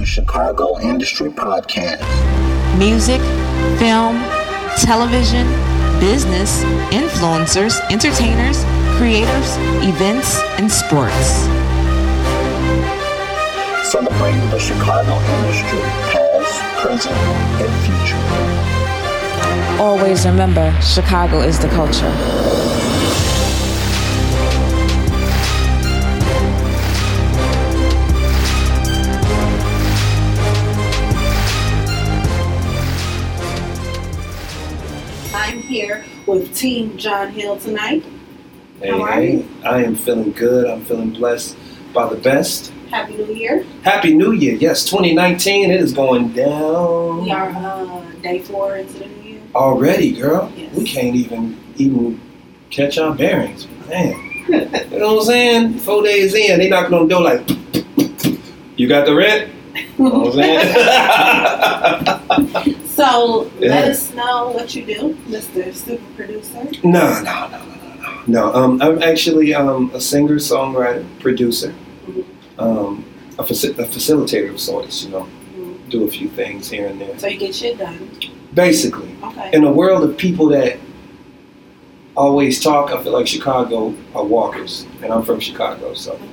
the Chicago Industry Podcast. Music, film, television, business, influencers, entertainers, creators, events, and sports. Celebrating the Chicago industry, past, present, and future. Always remember, Chicago is the culture. With Team John Hill tonight. Hey, How are hey, you? I am feeling good. I'm feeling blessed by the best. Happy New Year. Happy New Year. Yes, 2019, it is going down We are uh, day four into the new year. already, girl. Yes. We can't even even catch our bearings. Man. you know what I'm saying? Four days in, they knocking on the door like, you got the rent? You know what I'm saying? So Yeah. let us know what you do, Mr. Super Producer. no, no, no, no, no, no. No, um, I'm actually um, a singer, songwriter, producer, um, a, faci- a facilitator of sorts, you know. Do a few things here and there. So you get shit done. Basically, Okay. in a world of people that always talk, I feel like Chicago are walkers, and I'm from Chicago, so Okay.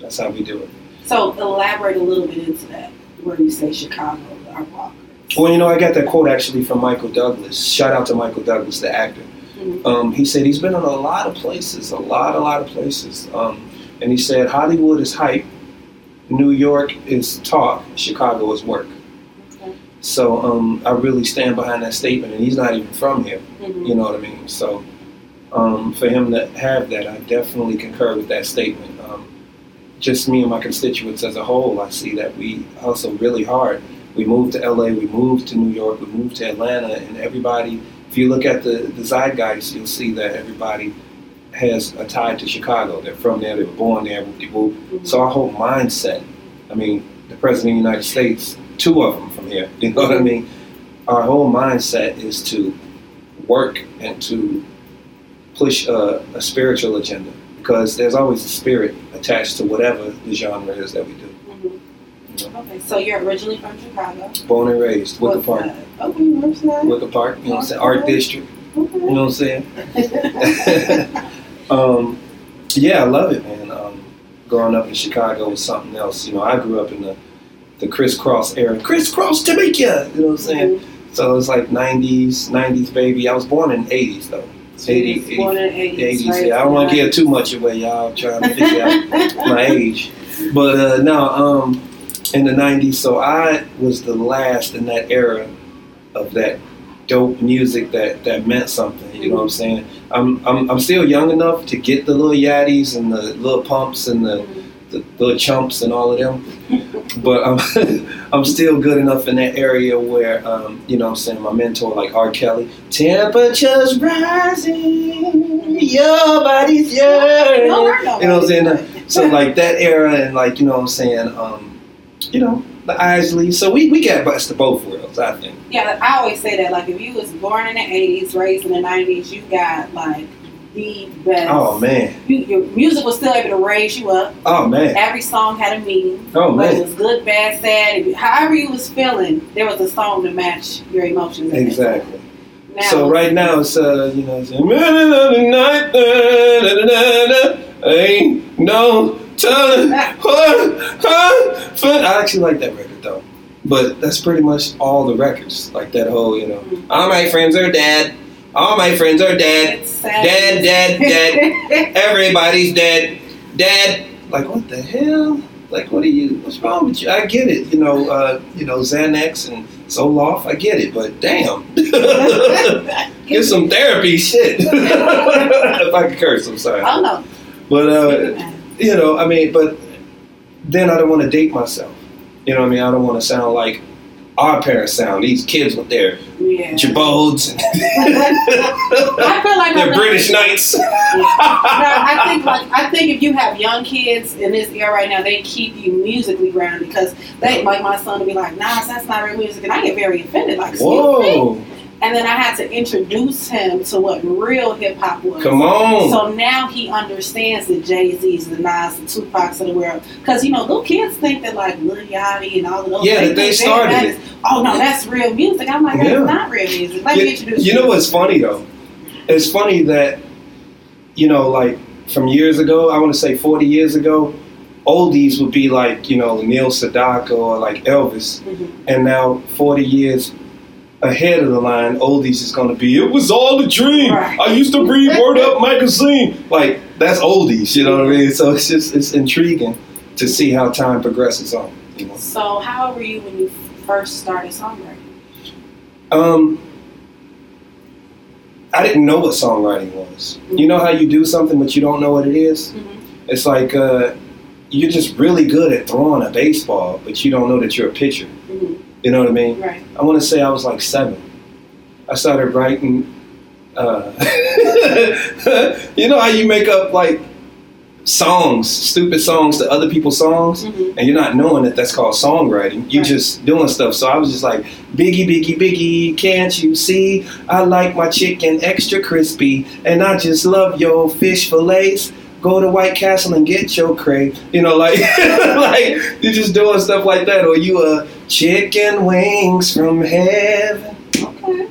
that's how we do it. So elaborate a little bit into that, where you say Chicago, our walkers. Well, you know, I got that quote actually from Michael Douglas. Shout out to Michael Douglas, the actor. Mhm. Um, he said he's been in a lot of places, a lot, a lot of places, um, and he said Hollywood is hype, New York is talk, Chicago is work. Okay. So um, I really stand behind that statement, and he's not even from here. Mhm. You know what I mean? So um, for him to have that, I definitely concur with that statement. Just me and my constituents as a whole, I see that we hustle really hard. We moved to LA, we moved to New York, we moved to Atlanta, and everybody, if you look at the, the zeitgeist, you'll see that everybody has a tie to Chicago. They're from there, they were born there. Mhm. So our whole mindset, I mean, the President of the United States, two of them from here, you know what I mean? Our whole mindset is to work and to push a, a spiritual agenda because there's always a spirit attached to whatever the genre is that we do. Mhm. You know? Okay. So you're originally from Chicago. Born and raised, Wicker Park. side? Okay, north side. Wicker Park, you know what I'm saying? Art District, Okay. you know what I'm saying? um, yeah, I love it, man. Um, growing up in Chicago was something else. You know, I grew up in the the Kris Kross era. Kris Kross Jamaica, you know what I'm saying? So it was like 90s, 90s baby. I was born in 80s though. 80, Born in the 80s. 80s. right? I don't want to give too much away, y'all. Trying to figure out my age. But uh, no, um, in the 90s, so I was the last in that era of that dope music that, that meant something. You know what I'm saying? I'm, I'm, I'm still young enough to get the little yaddies and the little pumps and the, the little chumps and all of them. But I'm, I'm still good enough in that area where, um, you know what I'm saying, my mentor, like R. Kelly, temperatures rising, your body's yearning. No, know You know what I'm saying? So like that era and like, you know what I'm saying, um, you know, the Isley. So we, we got best of both worlds, I think. Yeah, I always say that. Like, if you was born in the '80s, raised in the '90s, you got like the best. Oh man. You, your music was still able to raise you up. Oh man. Every song had a meaning. Oh Whether it was good, bad, sad, however you was feeling, there was a song to match your emotions. Exactly. Now, So right now it's uh you know ain't no telling what. I actually like that record though. But that's pretty much all the records. Like that whole, you know, all my friends are dead. All my friends are dead. Dead, dead, dead. Everybody's dead. Dead. Like what the hell? Like what are you? What's wrong with you? I get it. You know, uh, you know Xanax and Zoloft. I get it, but damn, get some therapy. Shit. if I could curse, I'm sorry. oh no. But uh, you know, I mean, but then I don't want to date myself. You know what I mean? I don't want to sound like our parents sound. These kids with their yeah. jabodes I feel like their I'm British knights. No, I think like I think if you have young kids in this era right now, they keep you musically grounded because they like my son will be like, "Nah, that's not real music," and I get very offended. Like, excuse me, Whoa. And then I had to introduce him to what real hip hop was. Come on. So now he understands the Jay Z's, the Nas, the Tupacs of the world. Because you know, little kids think that like Lil Yachty and all of those. Yeah, that they started it. Oh no, that's real music. I'm like, that's Yeah. not real music. Let me You, introduce you know what's funny though? It's funny that, you know, like from years ago, I want to say 40 years ago, oldies would be like, you know, Neil Sedaka or like Elvis. Mhm. And now, 40 years ahead of the line, oldies is going to be, it was all a dream. Right. I used to read Word Up magazine. Like, that's oldies, you know what I mean? So it's just, it's intriguing to see how time progresses on, you know. So how old were you when you first started songwriting? Um, I didn't know what songwriting was. You know how you do something but you don't know what it is? Mhm. It's like uh, you're just really good at throwing a baseball, but you don't know that you're a pitcher. Mhm. You know what I mean? Right. I want to say I was like seven. I started writing. Uh, you know how you make up like songs, stupid songs to other people's songs? Mhm. and you're not knowing that that's called songwriting. You Right. just doing stuff. So I was just like, Biggie, Biggie, Biggie, can't you see? I like my chicken extra crispy, and I just love your fish fillets. Go to White Castle and get your crave. You know, like, like you're just doing stuff like that, or you uh, chicken wings from heaven. Okay.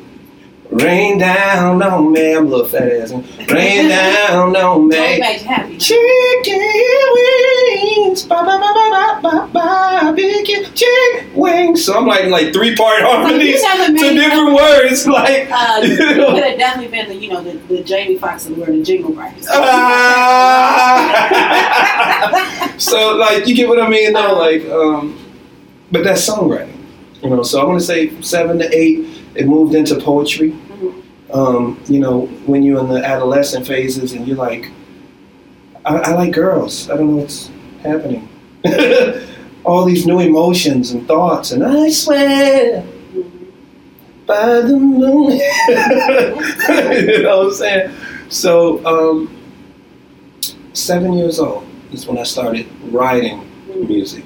Rain down on me. I'm a little fat ass. Rain down on me. happy. Chicken wings, ba ba ba ba ba ba ba, chicken wings. So I'm like like three part harmonies to different words, like Uh, you you could know. have definitely been the, you know, the, the Jamie Foxx of the world, the jingle writers. Ah. so like you get what I mean? though? like um, but that's songwriting, you know. So I want to say seven to eight, it moved into poetry. Mhm. Um, you know, when you're in the adolescent phases and you're like, I, I like girls. I don't know what's happening. All these new emotions and thoughts, and I swear by the moon. you know what I'm saying? So, um, seven years old is when I started writing music.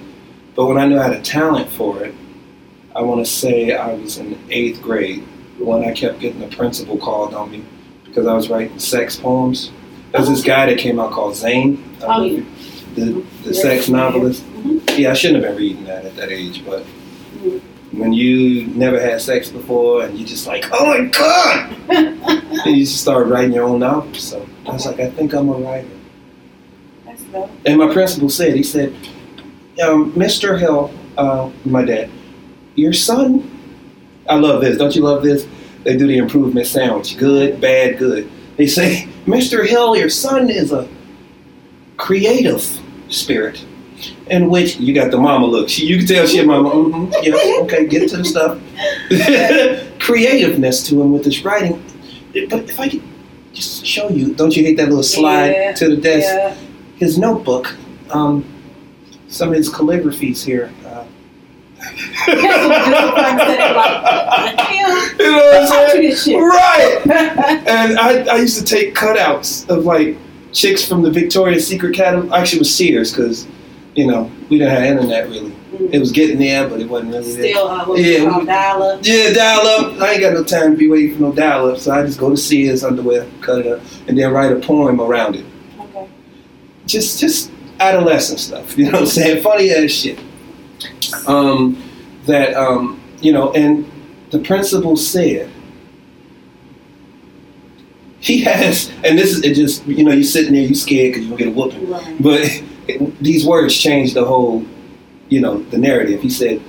But when I knew I had a talent for it, I want to say I was in eighth grade when I kept getting the principal called on me because I was writing sex poems. There was this guy that came out called Zane. Oh, yeah. The, the sex novelist. Mhm. Yeah, I shouldn't have been reading that at that age, but Mhm. when you never had sex before and you just like, oh my god, and you just start writing your own novels. So I was like, I think I'm a writer. That's dope. And my principal said, he said, um, Mr. Hill, uh, my dad, your son, I love this. Don't you love this? They do the improvement sandwich. Good, bad, good. They say, Mr. Hill, your son is a creative spirit. In which you got the mama look. She, you can tell she a mama. Mm-hmm, yes, okay, get to the stuff. Creativeness to him with his writing. But if I could just show you, don't you hate that little slide Yeah, to the desk? Yeah. his notebook, um, some of his calligraphies here. Uh, you know what I'm saying? you this shit. Right. And I, I used to take cutouts of like chicks from the Victoria's Secret catalog. Actually, it was Sears because you know we didn't have internet really. It was getting there, but it wasn't really there. Still, uh, Yeah, we- dial up. Yeah, dial up. I ain't got no time to be waiting for no dial up, so I just go to Sears underwear, cut it up, and then write a poem around it. Okay. just just adolescent stuff. You know what I'm saying? Funny ass shit. Um, that um, you know, and the principal said he has, and this is it. Just you know, you're sitting there, you scared because you gonna get a whooping. Right. But it, these words changed the whole, you know, the narrative. He said.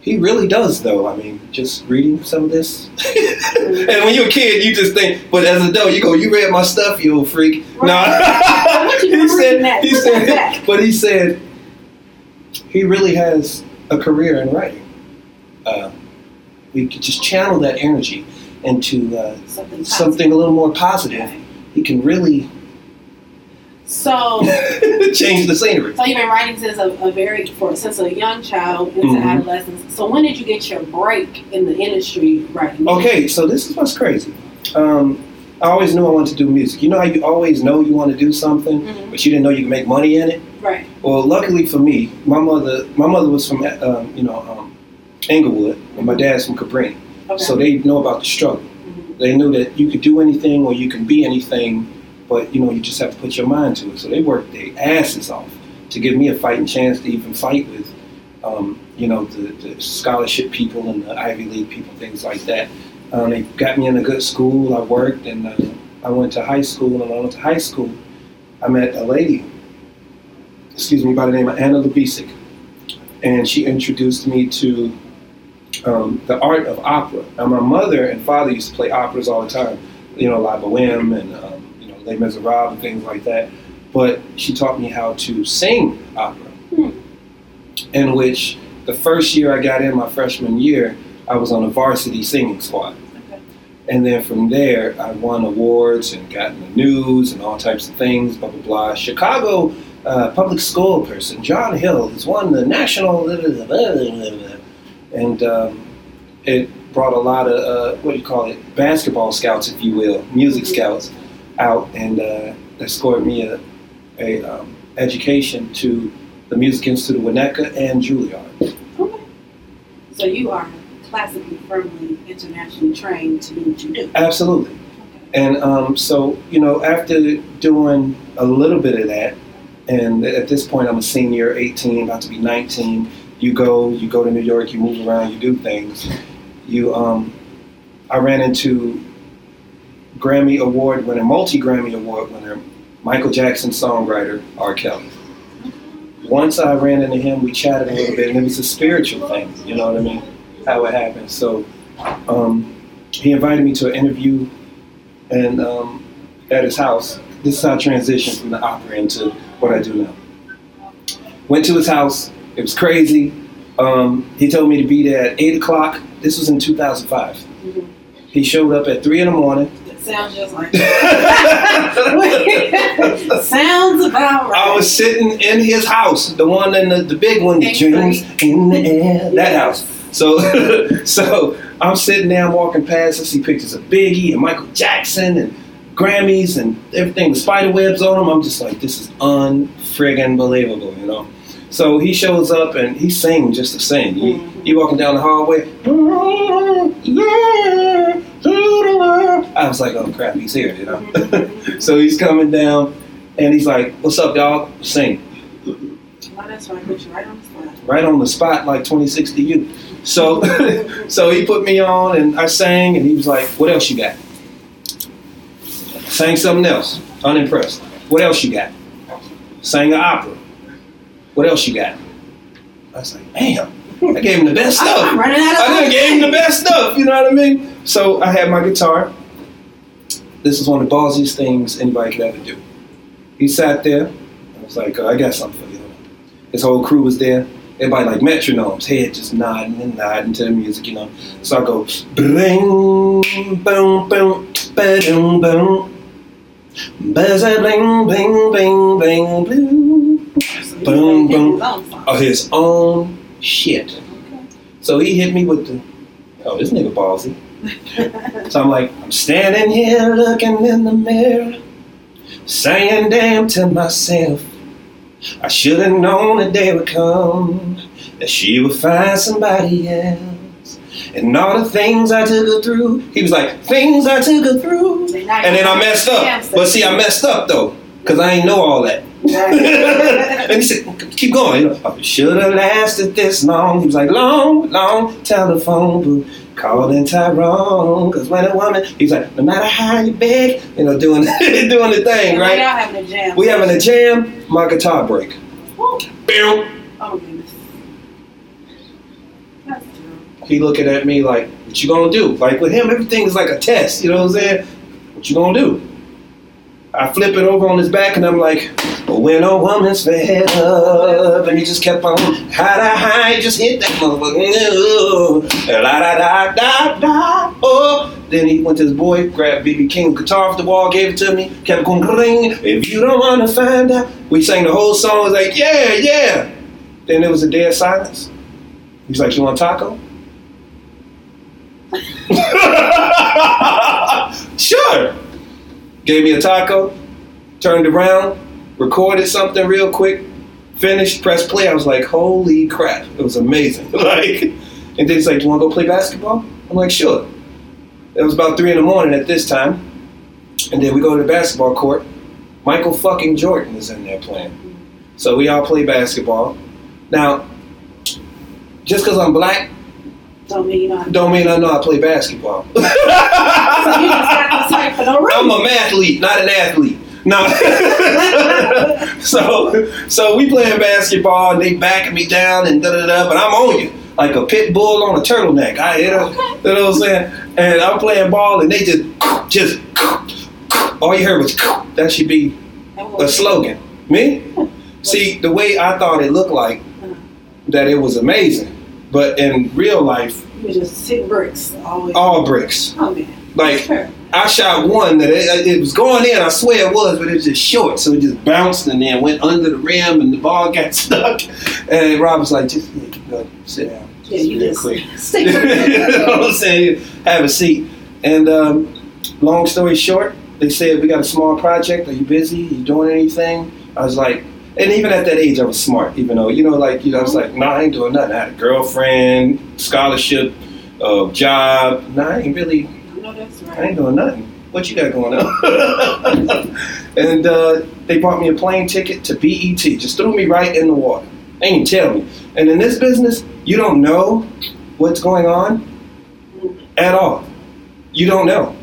He really does, though. I mean, just reading some of this, and when you're a kid, you just think. But as an adult, you go, "You read my stuff, you old freak." Right. No, What he said. that? He said. But he said he really has a career in writing. Uh, we could just channel that energy into uh, Something. something a little more positive. He can really So, change the scenery. so you've been writing since a, a very, for since a young child into Mhm. adolescence. So when did you get your break in the industry writing? Okay, so this is what's crazy. Um, I always knew I wanted to do music. You know how you always know you want to do something, Mhm. but you didn't know you could make money in it. Right. Well, luckily for me, my mother, my mother was from, um, you know, um, Englewood, and my dad's from Cabrini. Okay. So they know about the struggle. Mhm. They knew that you could do anything or you can be anything, but you know you just have to put your mind to it. So they worked their asses off to give me a fighting chance to even fight with, um, you know, the, the scholarship people and the Ivy League people, things like that. Um, they got me in a good school. I worked and uh, I went to high school. And I went to high school, I met a lady, excuse me, by the name of Anna Lubisic, and she introduced me to um, the art of opera. Now, my mother and father used to play operas all the time, you know, La Boheme and, um, Les Miserables and things like that. But she taught me how to sing opera, Hmm. in which the first year I got in, my freshman year, I was on a varsity singing squad. Okay. And then from there, I won awards and got in the news and all types of things, blah, blah, blah. Chicago uh, public school person, John Hill, has won the national. Blah, blah, blah. And um, it brought a lot of, uh, what do you call it, basketball scouts, if you will, music scouts out and uh, escorted me a, a um, education to the Music Institute of Winnetka and Juilliard. Okay. So you are classically, firmly, internationally trained to do what you do. Absolutely. And um, so, you know, after doing a little bit of that, and at this point I'm a senior, 18, about to be 19, you go, you go to New York, you move around, you do things. You, um, I ran into Grammy Award winner, multi Grammy Award winner, Michael Jackson songwriter R. Kelly. Once I ran into him, we chatted a little bit, and it was a spiritual thing. You know what I mean? How it happened. So um, he invited me to an interview, and um, at his house. This is how I transitioned from the opera into what I do now. Went to his house. It was crazy. Um, he told me to be there at eight o'clock. This was in 2005. Mhm. He showed up at three in the morning. Sounds just like Sounds about right. I was sitting in his house, the one in the, the big one, the dreams in the air, that house. So, so I'm sitting there, I'm walking past, I see pictures of Biggie and Michael Jackson and Grammys and everything with spider webs on them. I'm just like, this is unfriggin' believable, you know. So he shows up and he's singing just the same. He, Mhm. he walking down the hallway. I was like, oh crap, he's here, you know. so he's coming down and he's like, what's up, dog? Sing Well, that's why I put you right on the spot. right on the spot like 2060 you. So so he put me on and I sang and he was like, What else you got? Sang something else. Unimpressed. What else you got? Sang an opera. What else you got? I was like, damn, I gave him the best I'm stuff. running out of I done gave him the best stuff, you know what I mean? So I had my guitar. This is one of the ballsiest things anybody could ever do. He sat there. I was like, oh, I got something for you. His whole crew was there. Everybody like metronomes, head just nodding and nodding to the music, you know. So I go, bling, boom, boom, ba-doom, boom. Buzzer, bling, bling, bling, bling, bling. Boom, boom. Of his own shit. So he hit me with the, oh, this nigga ballsy. So I'm like, I'm standing here looking in the mirror, saying damn to myself. I should have known the day would come that she would find somebody else. And all the things I took her through, he was like, things I took her through. And then I messed up. But see, I messed up though, because I ain't know all that. and he said, keep going. I should have lasted this long. He was like, long, long telephone booth. Calling Tyrone, cause when a woman, he's like, no matter how you beg, you know, doing doing the thing, right? having a jam. We having a jam, my guitar break. Woo. Bam. Oh goodness. That's terrible. He looking at me like, what you gonna do? Like with him, everything is like a test, you know what I'm saying? What you gonna do? I flip it over on his back and I'm like, But when a woman's fed up, and he just kept on, high da high, just hit that motherfucker, la da da da da, oh. Then he went to his boy, grabbed BB King guitar off the wall, gave it to me, kept going, ring. If you don't wanna find out, we sang the whole song. It was like, yeah, yeah. Then there was a dead silence. He's like, you want taco? sure. Gave me a taco, turned around, recorded something real quick, finished, pressed play. I was like, holy crap. It was amazing. like, and then he's like, do you want to go play basketball? I'm like, sure. It was about three in the morning at this time. And then we go to the basketball court. Michael fucking Jordan is in there playing. So we all play basketball. Now, just because I'm black, Don't mean you know. don't mean I know I play basketball. So you just got the type for no. I'm a mathlete, not an athlete. No. so so we playing basketball and they backing me down and da da da, but I'm on you like a pit bull on a turtleneck. I you know, you know what I'm saying? And I'm playing ball and they just just all you heard was that should be a slogan. Me? See, the way I thought it looked like that it was amazing. But in real life, You were just sitting bricks always. all bricks. Oh man. Like Sure. I shot one that it, it was going in. I swear it was, but it was just short, so it just bounced and then went under the rim, and the ball got stuck. And Rob was like, "Just go, sit down, Yeah, you just quick." stick you know what I'm saying? Have a seat. And um, long story short, they said we got a small project. Are you busy? Are you doing anything? I was like, and even at that age, I was smart. Even though you know, like you know, I was like, nah, I ain't doing nothing. I had a girlfriend, scholarship, uh, job. Nah, I ain't really I know that's I ain't doing nothing. What you got going on? and uh, they bought me a plane ticket to BET. Just threw me right in the water. They ain't tell me. And in this business, you don't know what's going on at all. You don't know.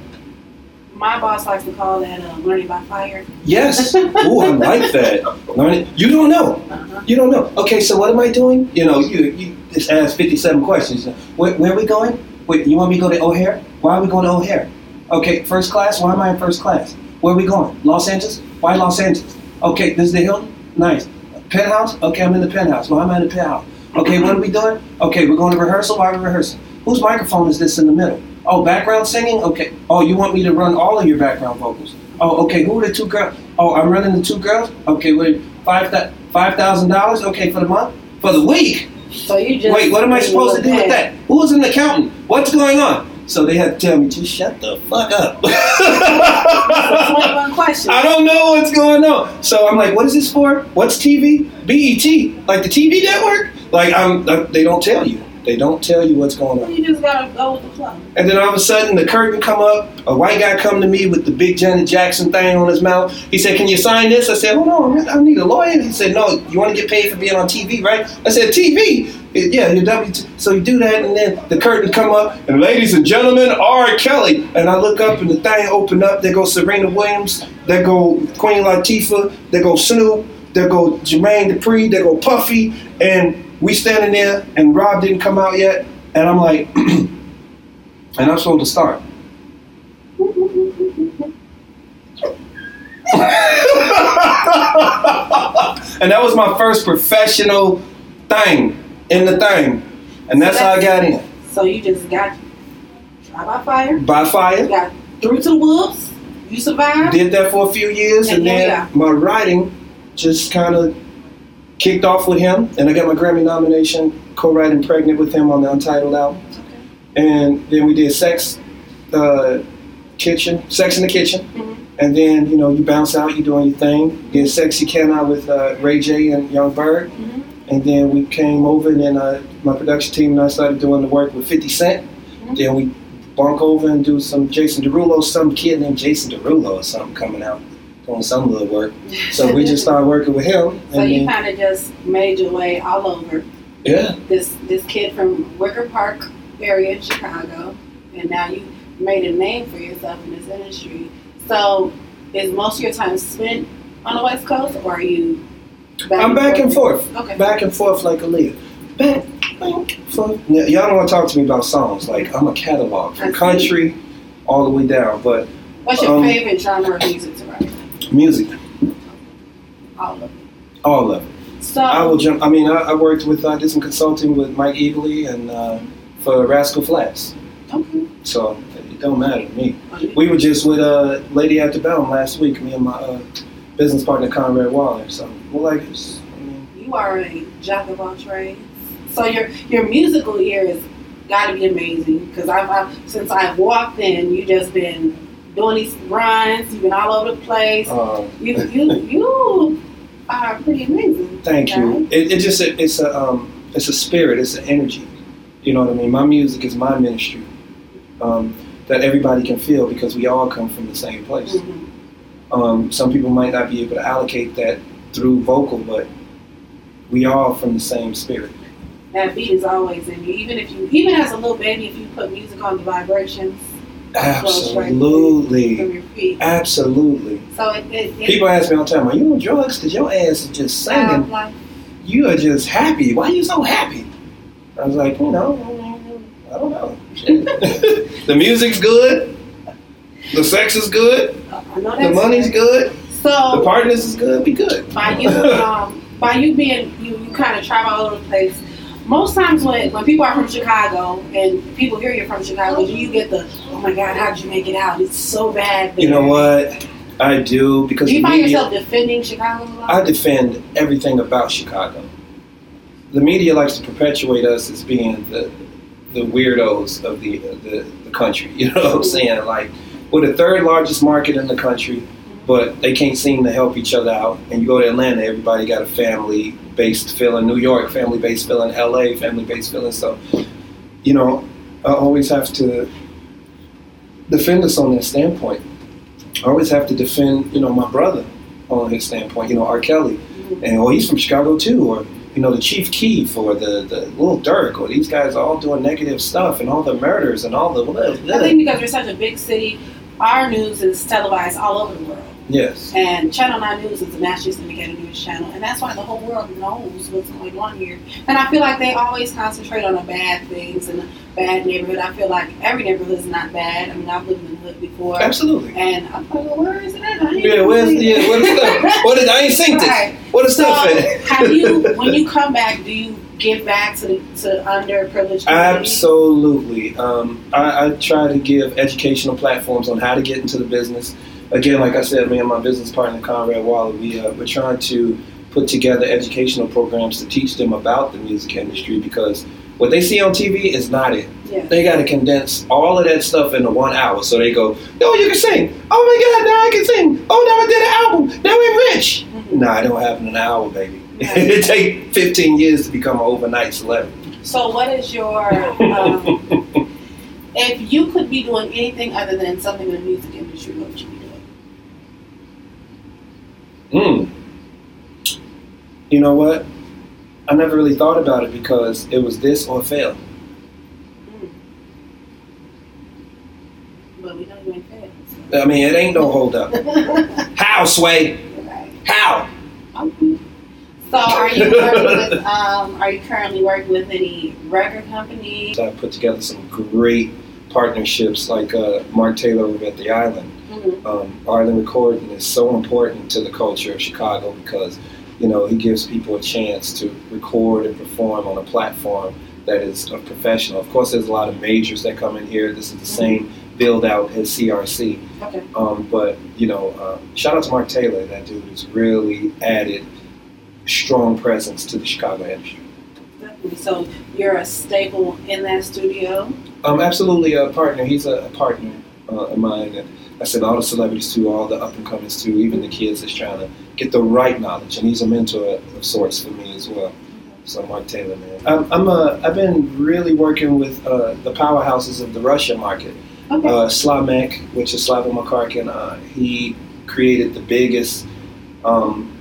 My boss likes to call that uh, learning by fire. Yes. Ooh, I like that. Learning. You don't know. Uh-huh. You don't know. Okay, so what am I doing? You know, you you just ask fifty seven questions. Where, where are we going? Wait, you want me to go to O'Hare? Why are we going to O'Hare? Okay, first class. Why am I in first class? Where are we going? Los Angeles. Why Los Angeles? Okay, this is the Hilton. Nice. Penthouse. Okay, I'm in the penthouse. Why am I in the penthouse? Okay, what are we doing? Okay, we're going to rehearsal. Why are we rehearsing? Whose microphone is this in the middle? Oh, background singing. Okay. Oh, you want me to run all of your background vocals? Oh, okay. Who are the two girls? Oh, I'm running the two girls. Okay, wait, five five thousand dollars. Okay, for the month, for the week. So you just Wait, what am I supposed to do with that? Who's an accountant? What's going on? So they had to tell me, just shut the fuck up. So 21 questions. I don't know what's going on. So I'm like, what is this for? What's TV? BET, like the TV network? Like I'm, uh, they don't tell you. They don't tell you what's going on. You just gotta go with the flow. And then all of a sudden, the curtain come up. A white guy come to me with the big Janet Jackson thing on his mouth. He said, "Can you sign this?" I said, "Hold on, I need a lawyer." He said, "No, you want to get paid for being on TV, right?" I said, "TV." Yeah, you're W. So you do that, and then the curtain come up, and ladies and gentlemen, R. Kelly. And I look up, and the thing open up. There go Serena Williams. There go Queen Latifah. There go Snoop. There go Jermaine Dupri. There go Puffy. And we standing there, and Rob didn't come out yet. And I'm like, and I'm supposed to start. and that was my first professional thing in the thing. And that's how I got in. So you just got trial by fire. By You fire. got through to the wolves. You survived. Did that for a few years and And then my writing just kind of kicked off with him. And I got my Grammy nomination co-writing Pregnant with him on the Untitled album. And then we did Sex uh, Kitchen, Sex in the Kitchen. Mhm. And then, you know, you bounce out, you doing your thing. Did Sexy Can I with uh, Ray J and Yung Berg. Mhm. And then we came over and then uh, my production team and I started doing the work with 50 Cent. Mhm. Then we bunk over and do some Jason Derulo, some kid named Jason Derulo or something coming out doing some of the work. So we just started working with him. So and you kind of just made your way all over. yeah, This this kid from Wicker Park area in Chicago, and now you made a name for yourself in this industry. So is most of your time spent on the West Coast, or are you? Back I'm back and forth. Okay. Back and forth like a leader. Back, back, forth. Y'all don't want to talk to me about songs. Like, I'm a catalog from country all the way down. But What's your um, favorite genre of music to write? Music, All of it. all of it. So I will jump. I mean, I, I worked with, I did some consulting with Mike Eagley and uh, for Rascal Flatts. okay. So it don't matter to me. We were just with uh, Lady Antebellum last week, me and my uh, business partner Conrad Waller. So we're like, I mean, You are a jack of all trades. So your your musical ear has got to be amazing because I've, I've since I've walked in, you just been doing these runs. You've been all over the place. uh, You you you are pretty amazing. Thank you. It, it just it's a um, it's a spirit. It's an energy. You know what I mean. My music is my ministry. um, that everybody can feel because we all come from the same place. Mhm. Um, some people might not be able to allocate that through vocal, but we all from the same spirit. That beat is always in you. Even if you, even as a little baby, if you put music on the vibrations Absolutely, from your feet. absolutely. So it, it, it People ask me all the time, "Are you on drugs?" Because your ass is just singing. like You are just happy. Why are you so happy? I was like, you know, I don't know. The music's good. The sex is good. The money's good. So The partners is good. Be good. by you, um, by you being you, you kind of travel all over the place. Most times when, when people are from Chicago and people hear you're from Chicago, do you get the oh my god, how did you make it out? It's so bad. You know what? I do because Do you find media, yourself defending Chicago a lot? I defend everything about Chicago. The media likes to perpetuate us as being the the weirdos of the the, the country. You know what I'm saying? Like we're the third largest market in the country, but they can't seem to help each other out. And you go to Atlanta, everybody got a family based feeling. New York, family based feeling. L.A., family based feeling. So, you know, I always have to defend us on that standpoint. I always have to defend, you know, my brother on his standpoint. You know, R. Kelly, and oh, he's from Chicago too, or you know, the Chief Keef or the the Lil Durk, or these guys are all doing negative stuff and all the murders and all the I think because we're such a big city, our news is televised all over the world. Yes, And Channel 9 News is a nationally syndicated news channel, and that's why the whole world knows what's going on here. And I feel like they always concentrate on the bad things and the bad neighborhood. I feel like every neighborhood is not bad. I mean, I've lived in the hood before, absolutely. and I'm like, well, where is it at? I ain't Yeah, where's seen yeah, what is that? What is I ain't Right. this. What is So, stuff at? have you, when you come back, do you give back to to underprivileged communities? Absolutely. Um, I, I try to give educational platforms on how to get into the business. Again, like I said, me and my business partner Conrad Waller, we uh, we're trying to put together educational programs to teach them about the music industry because what they see on TV is not it. Yeah. They got to condense all of that stuff into one hour. So they go, "Oh, you can sing! Oh my God, now I can sing! Oh, now I did an album! Now we're rich!" Mhm. Nah, it don't happen in an hour, baby. Right. it take 15 years to become an overnight celebrity. So, what is your um, if you could be doing anything other than something in the music industry, what would you be? Mm. You know what? I never really thought about it because it was this or fail. Mm. But we know you ain't failed. I mean, it ain't no hold up. How, Sway? right. How? Okay. So, are you working with? Um, are you currently working with any record companies? So I put together some great partnerships like uh, Mark Taylor over at the Island. Um, Island Recording is so important to the culture of Chicago because, you know, he gives people a chance to record and perform on a platform that is a professional. Of course, there's a lot of majors that come in here. This is the same build out as CRC. Okay. Um, but you know, uh, shout out to Mark Taylor. That dude has really added strong presence to the Chicago industry. So you're a staple in that studio. Um, absolutely a partner. He's a, a partner uh, of mine. And I said all the celebrities too, all the up and comers too, even the kids that's trying to get the right knowledge. And he's a mentor of sorts for me as well. So Mark Taylor, man. I'm, I'm uh, I've been really working with uh, the powerhouses of the Russia market. Okay. uh, Slamek, which is Slava Makarkin, uh, he created the biggest um,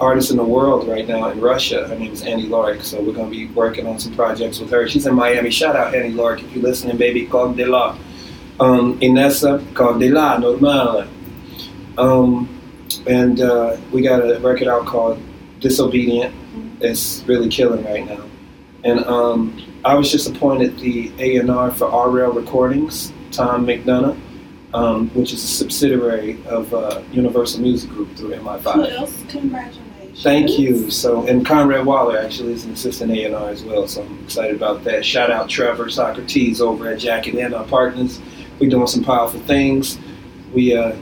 artist in the world right now in Russia. Her name is Ani Lorak, so we're going to be working on some projects with her. She's in Miami. Shout out Ani Lorak if you're listening, baby. Cog de la. Um, Inessa called de la, normal. Um, and uh, we got a record out called Disobedient. It's really killing right now. And um, I was just appointed the A&R for R-Rail Recordings, Tom McDonough, um, which is a subsidiary of uh, Universal Music Group through MI5. Kudos. Congratulations. Thank you. So, and Conrad Waller actually is an assistant A&R as well, so I'm excited about that. Shout out Trevor Socrates over at Jacket and our partners. We're doing some powerful things. We uh, it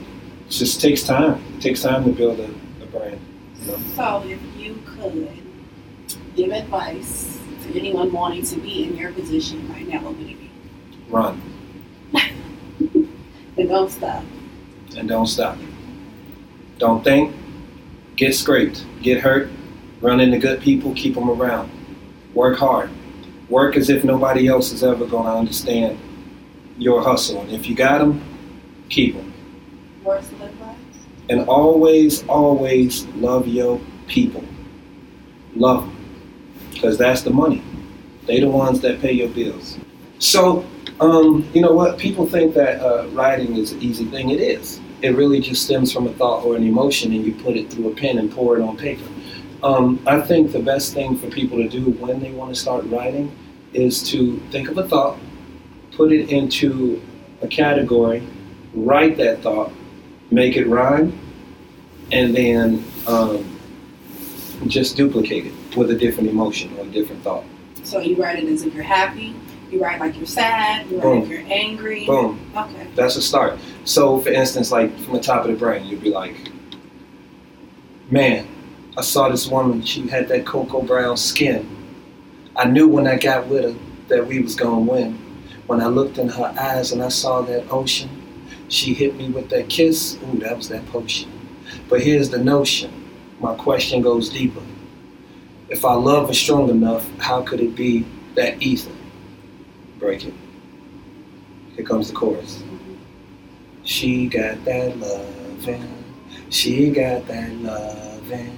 just takes time. It takes time to build a, a brand. You know? So, if you could give advice to anyone wanting to be in your position right now, what would it be? Run And don't stop. and don't stop. Don't think. Get scraped. Get hurt. Run into good people. Keep them around. Work hard. Work as if nobody else is ever going to understand your hustle. And if you got them, keep them. Words to live by. And always, always love your people. Love them. Because that's the money. They the ones that pay your bills. So, um, you know what? People think that uh, writing is an easy thing. It is. It really just stems from a thought or an emotion, and you put it through a pen and pour it on paper. Um, I think the best thing for people to do when they want to start writing is to think of a thought, put it into a category, write that thought, make it rhyme, and then um, just duplicate it with a different emotion or a different thought. So you write it as if you're happy. You write like you're sad. You write Boom. if you're angry. Boom. Okay. That's a start. So, for instance, like from the top of the brain, you'd be like, man, I saw this woman, she had that cocoa brown skin. I knew when I got with her that we was going to win. When I looked in her eyes and I saw that ocean, she hit me with that kiss. Ooh, that was that potion. But here's the notion. My question goes deeper. If our love was strong enough, how could it be that ether? Break it. Here comes the chorus. She got that loving. She got that loving.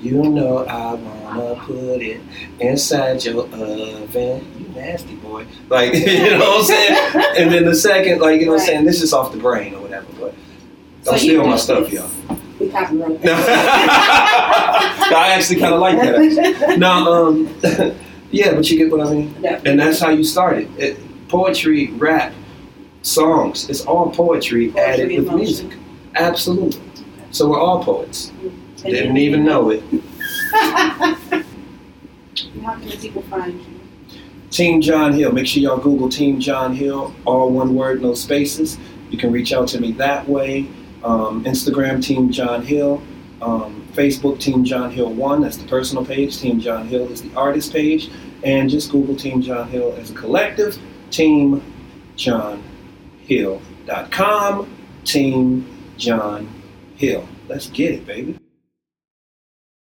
You know I wanna put it inside your oven. You nasty boy. Like, you know what I'm saying? And then the second, like, you know what I'm saying? This is off the brain or whatever, but So don't you steal my stuff, y'all. We copyright No. I actually kind of like that. No, um, yeah, but you get what I mean? Definitely. And that's how you started. It, poetry, rap, songs, it's all poetry, added with in music. Absolutely. So we're all poets. And Didn't even know it. How can people find you? Team John Hill. Make sure y'all Google Team John Hill, all one word, no spaces. You can reach out to me that way. Um, Instagram, Team John Hill. Um, Facebook, Team John Hill 1. That's the personal page. Team John Hill is the artist page. And just Google Team John Hill as a collective. Team John TeamJohnHill.com. Team John Hill. Let's get it, baby.